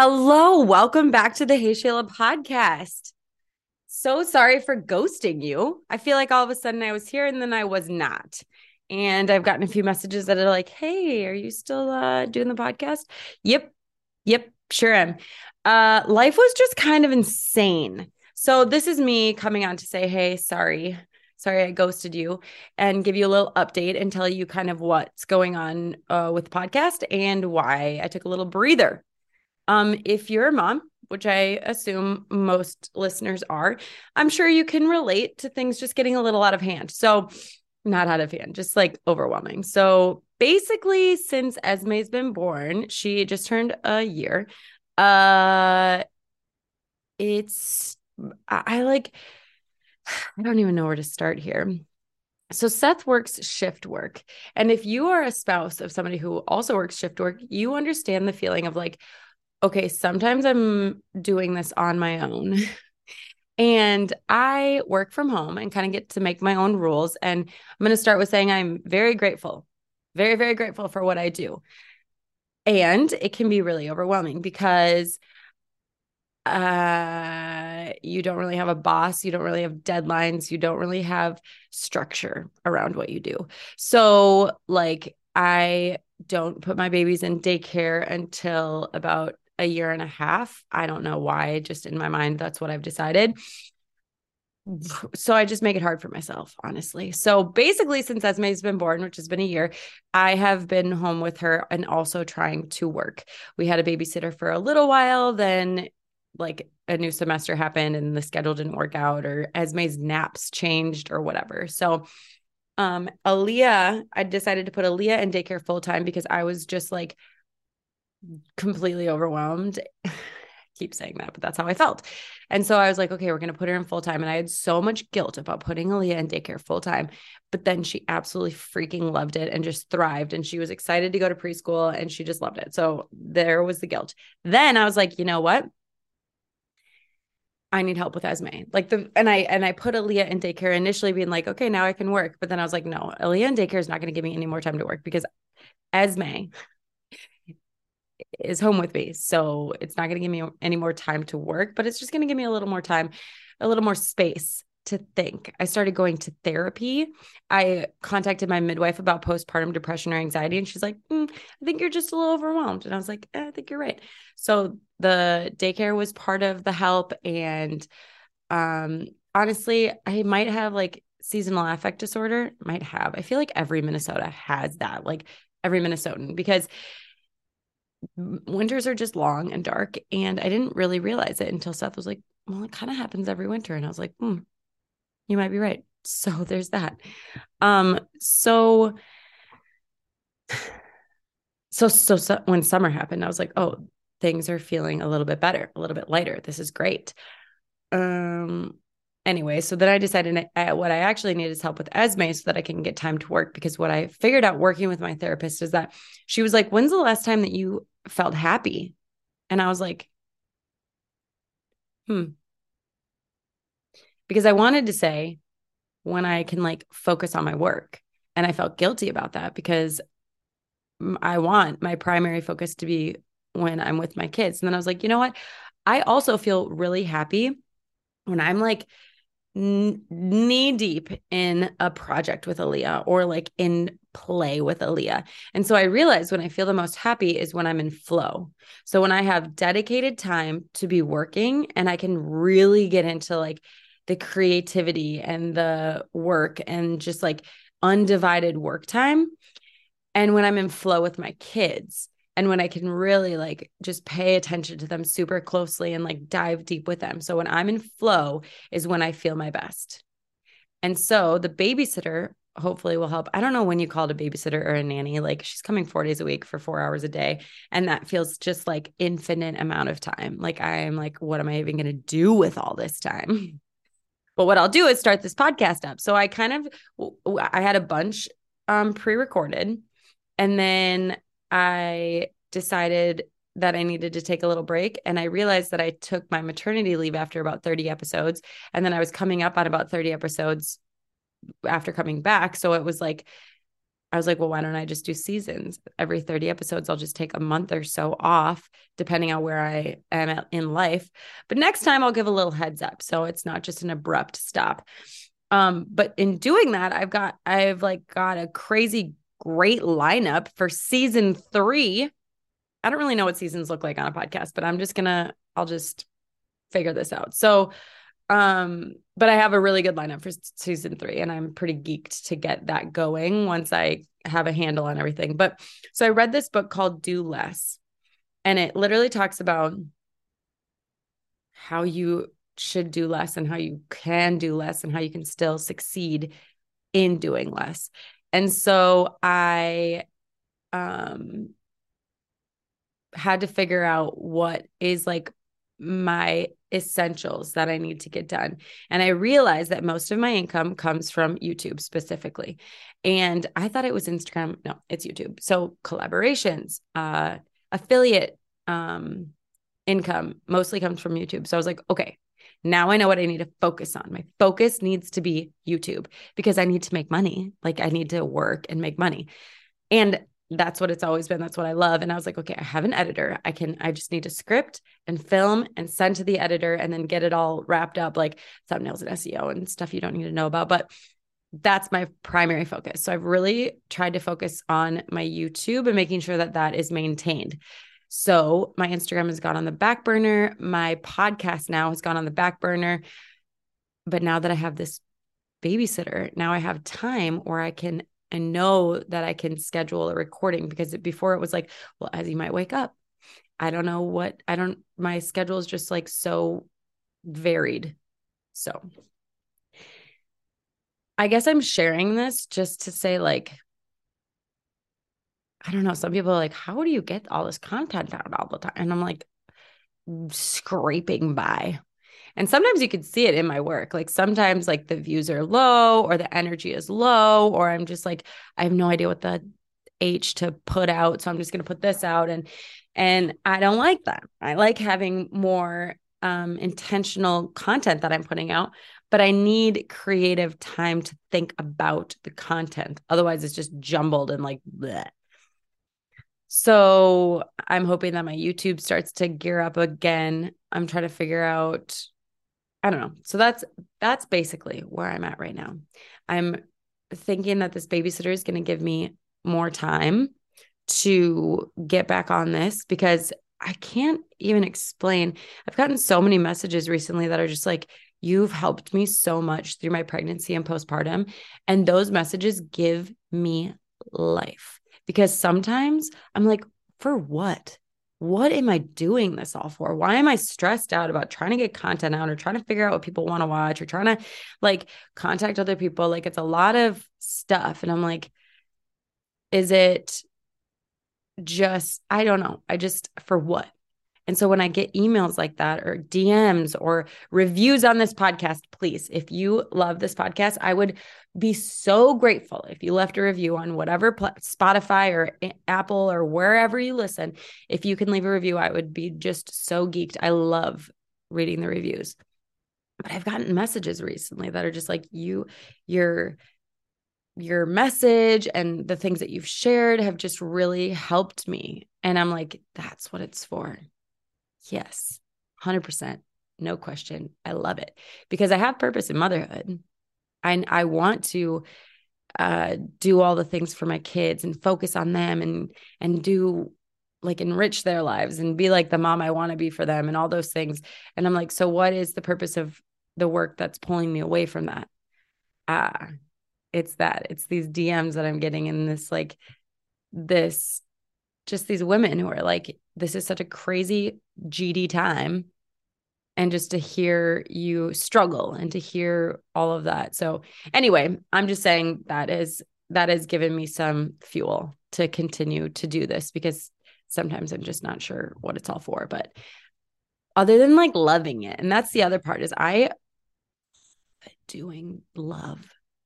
Hello, welcome back to the Hey Shayla podcast. So sorry for ghosting you. I feel like all of a sudden I was here and then I was not. And I've gotten a few messages that are like, "Hey, are you still uh, doing the podcast?" Yep, yep, sure am. Uh, life was just kind of insane. So this is me coming on to say, "Hey, sorry, sorry I ghosted you," and give you a little update and tell you kind of what's going on uh, with the podcast and why I took a little breather um, if you're a mom, which I assume most listeners are, I'm sure you can relate to things just getting a little out of hand. So, not out of hand, just like overwhelming. So, basically, since Esme's been born, she just turned a year. Uh, it's, I, I like, I don't even know where to start here. So Seth works shift work. And if you are a spouse of somebody who also works shift work, you understand the feeling of like, okay, sometimes I'm doing this on my own. and I work from home and kind of get to make my own rules. And I'm going to start with saying I'm very grateful, very, very grateful for what I do. And it can be really overwhelming because uh you don't really have a boss you don't really have deadlines you don't really have structure around what you do so like i don't put my babies in daycare until about a year and a half. I don't know why, just in my mind, that's what I've decided. So I just make it hard for myself, honestly. So basically, since Esme's been born, which has been a year, I have been home with her and also trying to work. We had a babysitter for a little while, then like a new semester happened and the schedule didn't work out, or Esme's naps changed or whatever. So um Aaliyah, I decided to put Aaliyah in daycare full time because I was just like completely overwhelmed. keep saying that, but that's how I felt. And so I was like, okay, we're going to put her in full time. And I had so much guilt about putting Aaliyah in daycare full time. But then she absolutely freaking loved it and just thrived. And she was excited to go to preschool and she just loved it. So there was the guilt. Then I was like, you know what? I need help with Esme. Like the and I and I put Aaliyah in daycare initially being like, okay, now I can work. But then I was like, no, Aaliyah in daycare is not going to give me any more time to work because Esme is home with me. So it's not going to give me any more time to work, but it's just going to give me a little more time, a little more space to think. I started going to therapy. I contacted my midwife about postpartum depression or anxiety, and she's like, mm, I think you're just a little overwhelmed. And I was like, eh, I think you're right. So the daycare was part of the help. And um, honestly, I might have like seasonal affect disorder, might have. I feel like every Minnesota has that, like every Minnesotan, because winters are just long and dark. And I didn't really realize it until Seth was like, well, it kind of happens every winter. And I was like, hmm, you might be right. So there's that. Um, so so so, so when summer happened, I was like, oh, things are feeling a little bit better, a little bit lighter. This is great. Um anyway, so then I decided I, what I actually need is help with Esme so that I can get time to work. Because what I figured out working with my therapist is that she was like, When's the last time that you felt happy? And I was like, Hmm. Because I wanted to say, when I can like focus on my work. And I felt guilty about that because I want my primary focus to be when I'm with my kids. And then I was like, you know what? I also feel really happy when I'm like knee deep in a project with Aaliyah or like in play with Aaliyah. And so I realized when I feel the most happy is when I'm in flow. So when I have dedicated time to be working and I can really get into like the creativity and the work and just like undivided work time. And when I'm in flow with my kids and when I can really like just pay attention to them super closely and like dive deep with them. So when I'm in flow is when I feel my best. And so the babysitter hopefully will help. I don't know when you called a babysitter or a nanny. Like she's coming four days a week for four hours a day. And that feels just like infinite amount of time. Like I'm like, what am I even going to do with all this time? But what I'll do is start this podcast up. So I kind of I had a bunch um pre-recorded and then I decided that I needed to take a little break. And I realized that I took my maternity leave after about 30 episodes. And then I was coming up on about 30 episodes after coming back. So it was like, I was like, well, why don't I just do seasons? Every 30 episodes, I'll just take a month or so off, depending on where I am in life. But next time, I'll give a little heads up. So it's not just an abrupt stop. Um, but in doing that, I've got, I've like got a crazy great lineup for season three. I don't really know what seasons look like on a podcast, but I'm just gonna, I'll just figure this out. So, um, but I have a really good lineup for season three, and I'm pretty geeked to get that going once I have a handle on everything. But so I read this book called Do Less, and it literally talks about how you should do less and how you can do less and how you can still succeed in doing less. And so I um had to figure out what is like my essentials that I need to get done. And I realized that most of my income comes from YouTube specifically. And I thought it was Instagram. No, it's YouTube. So collaborations, uh, affiliate um, income mostly comes from YouTube. So I was like, okay, now I know what I need to focus on. My focus needs to be YouTube because I need to make money. Like I need to work and make money. And that's what it's always been. That's what I love. And I was like, okay, I have an editor. I can, I just need to script and film and send to the editor and then get it all wrapped up like thumbnails and SEO and stuff you don't need to know about. But that's my primary focus. So I've really tried to focus on my YouTube and making sure that that is maintained. So my Instagram has gone on the back burner. My podcast now has gone on the back burner. But now that I have this babysitter, now I have time where I can I know that I can schedule a recording because before it was like, well, Esme might wake up, I don't know what I don't my schedule is just like so varied. So I guess I'm sharing this just to say like I don't know, some people are like, how do you get all this content out all the time? And I'm like scraping by. And sometimes you can see it in my work. Like sometimes like the views are low or the energy is low, or I'm just like, I have no idea what the H to put out. So I'm just gonna put this out. And and I don't like that. I like having more um intentional content that I'm putting out, but I need creative time to think about the content. Otherwise, it's just jumbled and like bleh. So I'm hoping that my YouTube starts to gear up again. I'm trying to figure out I don't know. So that's that's basically where I'm at right now. I'm thinking that this babysitter is going to give me more time to get back on this because I can't even explain. I've gotten so many messages recently that are just like, you've helped me so much through my pregnancy and postpartum. And those messages give me life because sometimes I'm like, for what? what am I doing this all for? Why am I stressed out about trying to get content out or trying to figure out what people want to watch or trying to like contact other people? Like it's a lot of stuff. And I'm like, is it just, I don't know. I just, for what? And so when I get emails like that or DMs or reviews on this podcast, please, if you love this podcast, I would be so grateful if you left a review on whatever pl- Spotify or Apple or wherever you listen. If you can leave a review, I would be just so geeked. I love reading the reviews. But I've gotten messages recently that are just like you your your message and the things that you've shared have just really helped me. And I'm like, that's what it's for. Yes, 100%. No question. I love it because I have purpose in motherhood. I, I want to uh, do all the things for my kids and focus on them and and do like enrich their lives and be like the mom I want to be for them and all those things. And I'm like, so what is the purpose of the work that's pulling me away from that? Ah, it's that. It's these DMs that I'm getting in this like this just these women who are like, this is such a crazy GD time. And just to hear you struggle and to hear all of that. So, anyway, I'm just saying that is that has given me some fuel to continue to do this because sometimes I'm just not sure what it's all for. But other than like loving it, and that's the other part is I doing love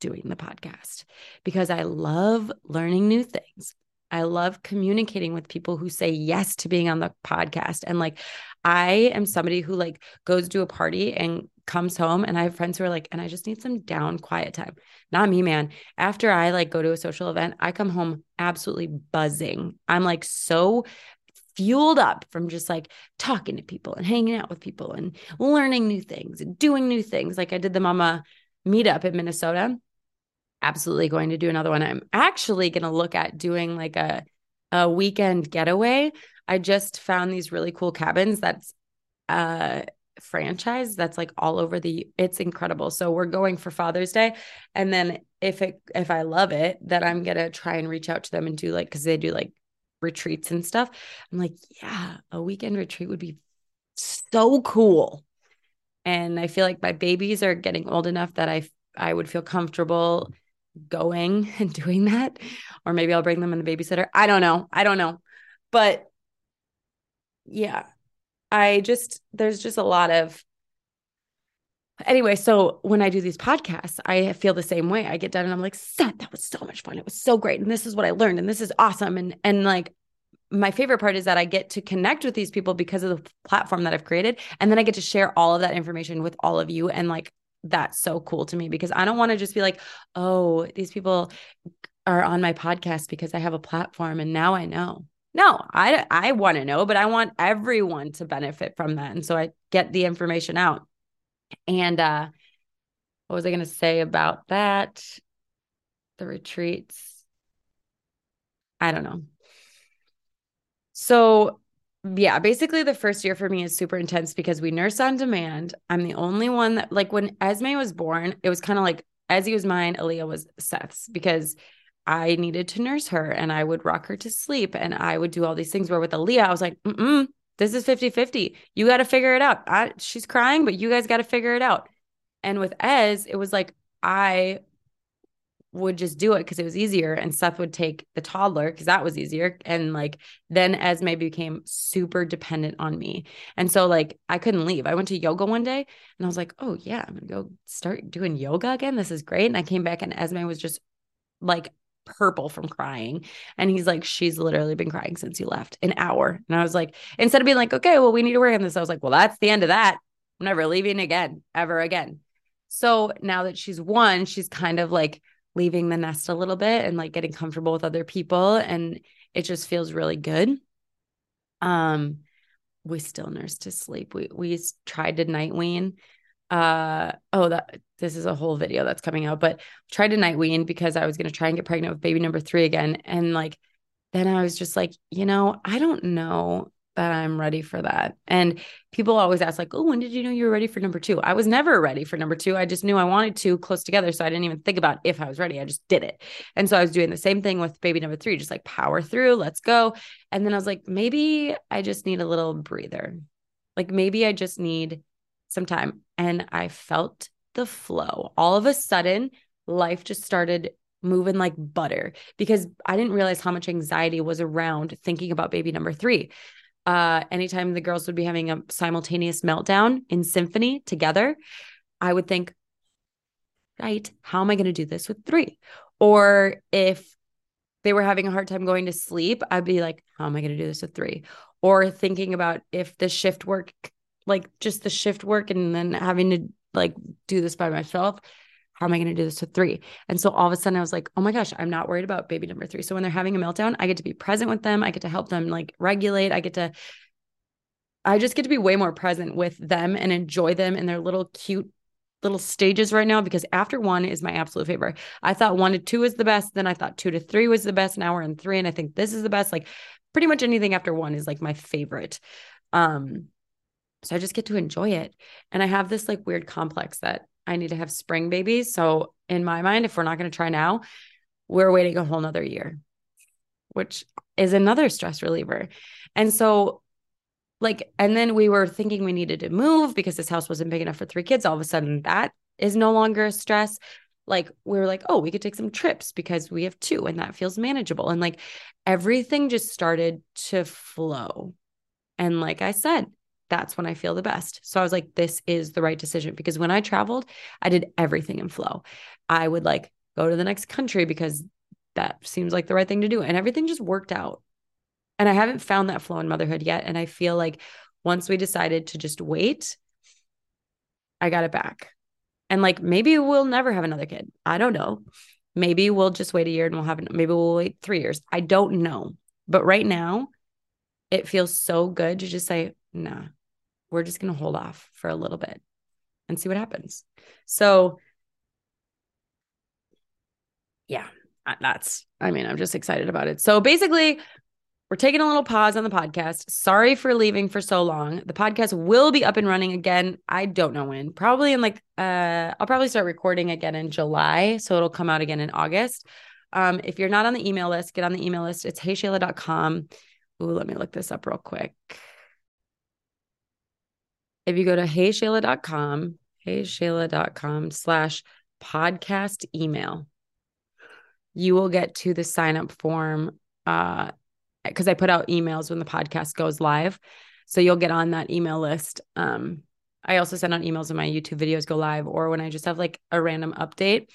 doing the podcast because I love learning new things. I love communicating with people who say yes to being on the podcast. And like, I am somebody who like goes to a party and comes home and I have friends who are like, and I just need some down quiet time. Not me, man. After I like go to a social event, I come home absolutely buzzing. I'm like so fueled up from just like talking to people and hanging out with people and learning new things and doing new things. Like I did the mama meetup in Minnesota. Absolutely going to do another one. I'm actually going to look at doing like a a weekend getaway. I just found these really cool cabins that's uh franchise that's like all over the it's incredible so we're going for father's day and then if it if i love it then i'm gonna try and reach out to them and do like because they do like retreats and stuff i'm like yeah a weekend retreat would be so cool and i feel like my babies are getting old enough that i i would feel comfortable going and doing that or maybe i'll bring them in the babysitter i don't know i don't know but yeah I just, there's just a lot of, anyway, so when I do these podcasts, I feel the same way. I get done and I'm like, Seth, that was so much fun. It was so great. And this is what I learned. And this is awesome. And, and like, my favorite part is that I get to connect with these people because of the platform that I've created. And then I get to share all of that information with all of you. And like, that's so cool to me because I don't want to just be like, oh, these people are on my podcast because I have a platform and now I know. No, I I want to know, but I want everyone to benefit from that. And so I get the information out. And uh what was I going to say about that? The retreats. I don't know. So, yeah, basically the first year for me is super intense because we nurse on demand. I'm the only one that like when Esme was born, it was kind of like Ezzy was mine, Aaliyah was Seth's because I needed to nurse her and I would rock her to sleep and I would do all these things where with Aaliyah, I was like, mm this is 50 50. You got to figure it out. I, she's crying, but you guys got to figure it out. And with Ez, it was like, I would just do it because it was easier and Seth would take the toddler because that was easier and like then Esme became super dependent on me and so like I couldn't leave I went to yoga one day and I was like oh yeah I'm gonna go start doing yoga again this is great and I came back and Esme was just like purple from crying. And he's like, she's literally been crying since you left an hour. And I was like, instead of being like, okay, well, we need to work on this, I was like, well, that's the end of that. I'm never leaving again, ever again. So now that she's one, she's kind of like leaving the nest a little bit and like getting comfortable with other people. And it just feels really good. Um, we still nurse to sleep. We we tried to night wean uh oh that this is a whole video that's coming out but tried to night wean because i was going to try and get pregnant with baby number three again and like then i was just like you know i don't know that i'm ready for that. And people always ask like oh when did you know you were ready for number two? I was never ready for number two. I just knew i wanted to close together so i didn't even think about if i was ready. I just did it. And so i was doing the same thing with baby number three just like power through let's go. And then i was like maybe i just need a little breather. Like maybe i just need some time. And I felt the flow. All of a sudden, life just started moving like butter because I didn't realize how much anxiety was around thinking about baby number three. Uh, anytime the girls would be having a simultaneous meltdown in symphony together, I would think, right, how am I going to do this with three? Or if they were having a hard time going to sleep, I'd be like, how am I going to do this with three? Or thinking about if the shift work like just the shift work and then having to like do this by myself how am I going to do this with three? And so all of a sudden I was like, oh my gosh, I'm not worried about baby number three. So when they're having a meltdown, I get to be present with them. I get to help them like regulate. I get to, I just get to be way more present with them and enjoy them in their little cute little stages right now because after one is my absolute favorite. I thought one to two is the best. Then I thought two to three was the best. Now we're in three. And I think this is the best. Like pretty much anything after one is like my favorite. Um, so I just get to enjoy it. And I have this like weird complex that I need to have spring babies. So in my mind, if we're not going to try now, we're waiting a whole nother year, which is another stress reliever. And so like, and then we were thinking we needed to move because this house wasn't big enough for three kids. All of a sudden that is no longer a stress. Like we were like, oh, we could take some trips because we have two and that feels manageable. And like everything just started to flow. And like I said, that's when I feel the best. So I was like, this is the right decision because when I traveled, I did everything in flow. I would like go to the next country because that seems like the right thing to do. And everything just worked out. And I haven't found that flow in motherhood yet. And I feel like once we decided to just wait, I got it back. And like maybe we'll never have another kid. I don't know. Maybe we'll just wait a year and we'll have maybe we'll wait 3 years. I don't know. But right now, it feels so good to just say, "Nah. We're just going to hold off for a little bit and see what happens." So yeah, that's I mean, I'm just excited about it. So basically, we're taking a little pause on the podcast. Sorry for leaving for so long. The podcast will be up and running again. I don't know when. Probably in like uh I'll probably start recording again in July, so it'll come out again in August. Um if you're not on the email list, get on the email list. It's heyshayla.com. Ooh, let me look this up real quick. If you go to heyshayla.com, heyshayla.com slash podcast email, you will get to the sign up form uh because I put out emails when the podcast goes live. So you'll get on that email list. Um, I also send out emails when my YouTube videos go live or when I just have like a random update.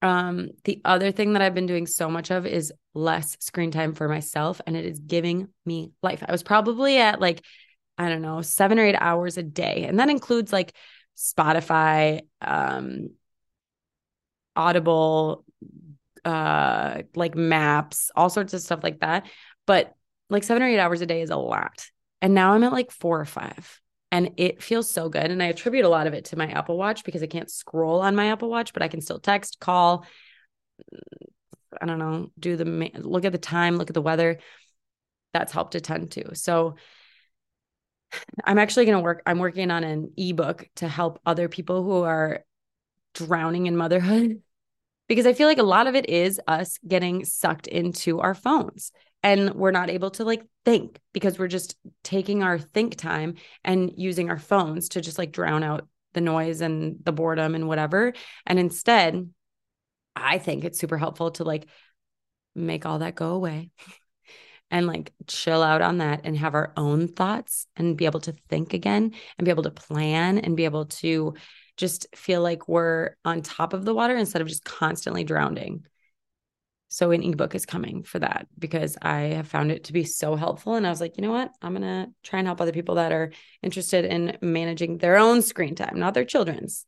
Um, the other thing that I've been doing so much of is less screen time for myself, and it is giving me life. I was probably at like, I don't know, seven or eight hours a day. And that includes like Spotify, um, Audible, uh like maps, all sorts of stuff like that. But like 7 or 8 hours a day is a lot. And now I'm at like 4 or 5 and it feels so good and I attribute a lot of it to my Apple Watch because I can't scroll on my Apple Watch, but I can still text, call, I don't know, do the look at the time, look at the weather. That's helped a ton too. So I'm actually going to work I'm working on an ebook to help other people who are drowning in motherhood because I feel like a lot of it is us getting sucked into our phones and we're not able to like think because we're just taking our think time and using our phones to just like drown out the noise and the boredom and whatever. And instead, I think it's super helpful to like make all that go away and like chill out on that and have our own thoughts and be able to think again and be able to plan and be able to just feel like we're on top of the water instead of just constantly drowning. So an ebook is coming for that because I have found it to be so helpful. And I was like, you know what? I'm gonna try and help other people that are interested in managing their own screen time, not their children's,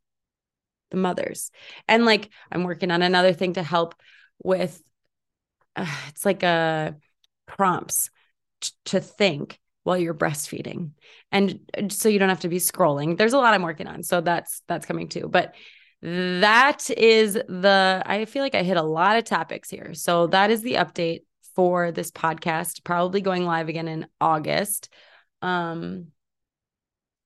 the mothers. And like I'm working on another thing to help with uh, it's like a uh, prompts t- to think while you're breastfeeding. And so you don't have to be scrolling. There's a lot i'm working on so that's that's coming too. But that is the i feel like i hit a lot of topics here. So that is the update for this podcast probably going live again in august. Um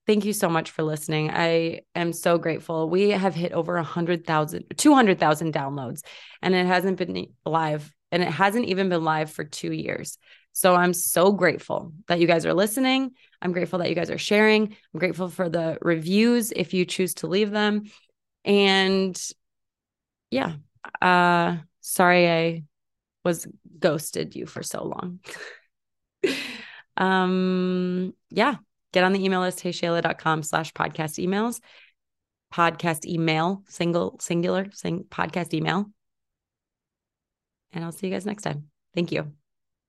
thank you so much for listening i am so grateful we have hit over 100000 200000 downloads and it hasn't been live and it hasn't even been live for two years so I'm so grateful that you guys are listening. I'm grateful that you guys are sharing. I'm grateful for the reviews if you choose to leave them. And yeah, uh sorry I was ghosted you for so long. um yeah, get on the email list heyshayla.com slash podcast emails. Podcast email, single, singular, sing podcast email. And I'll see you guys next time. Thank you.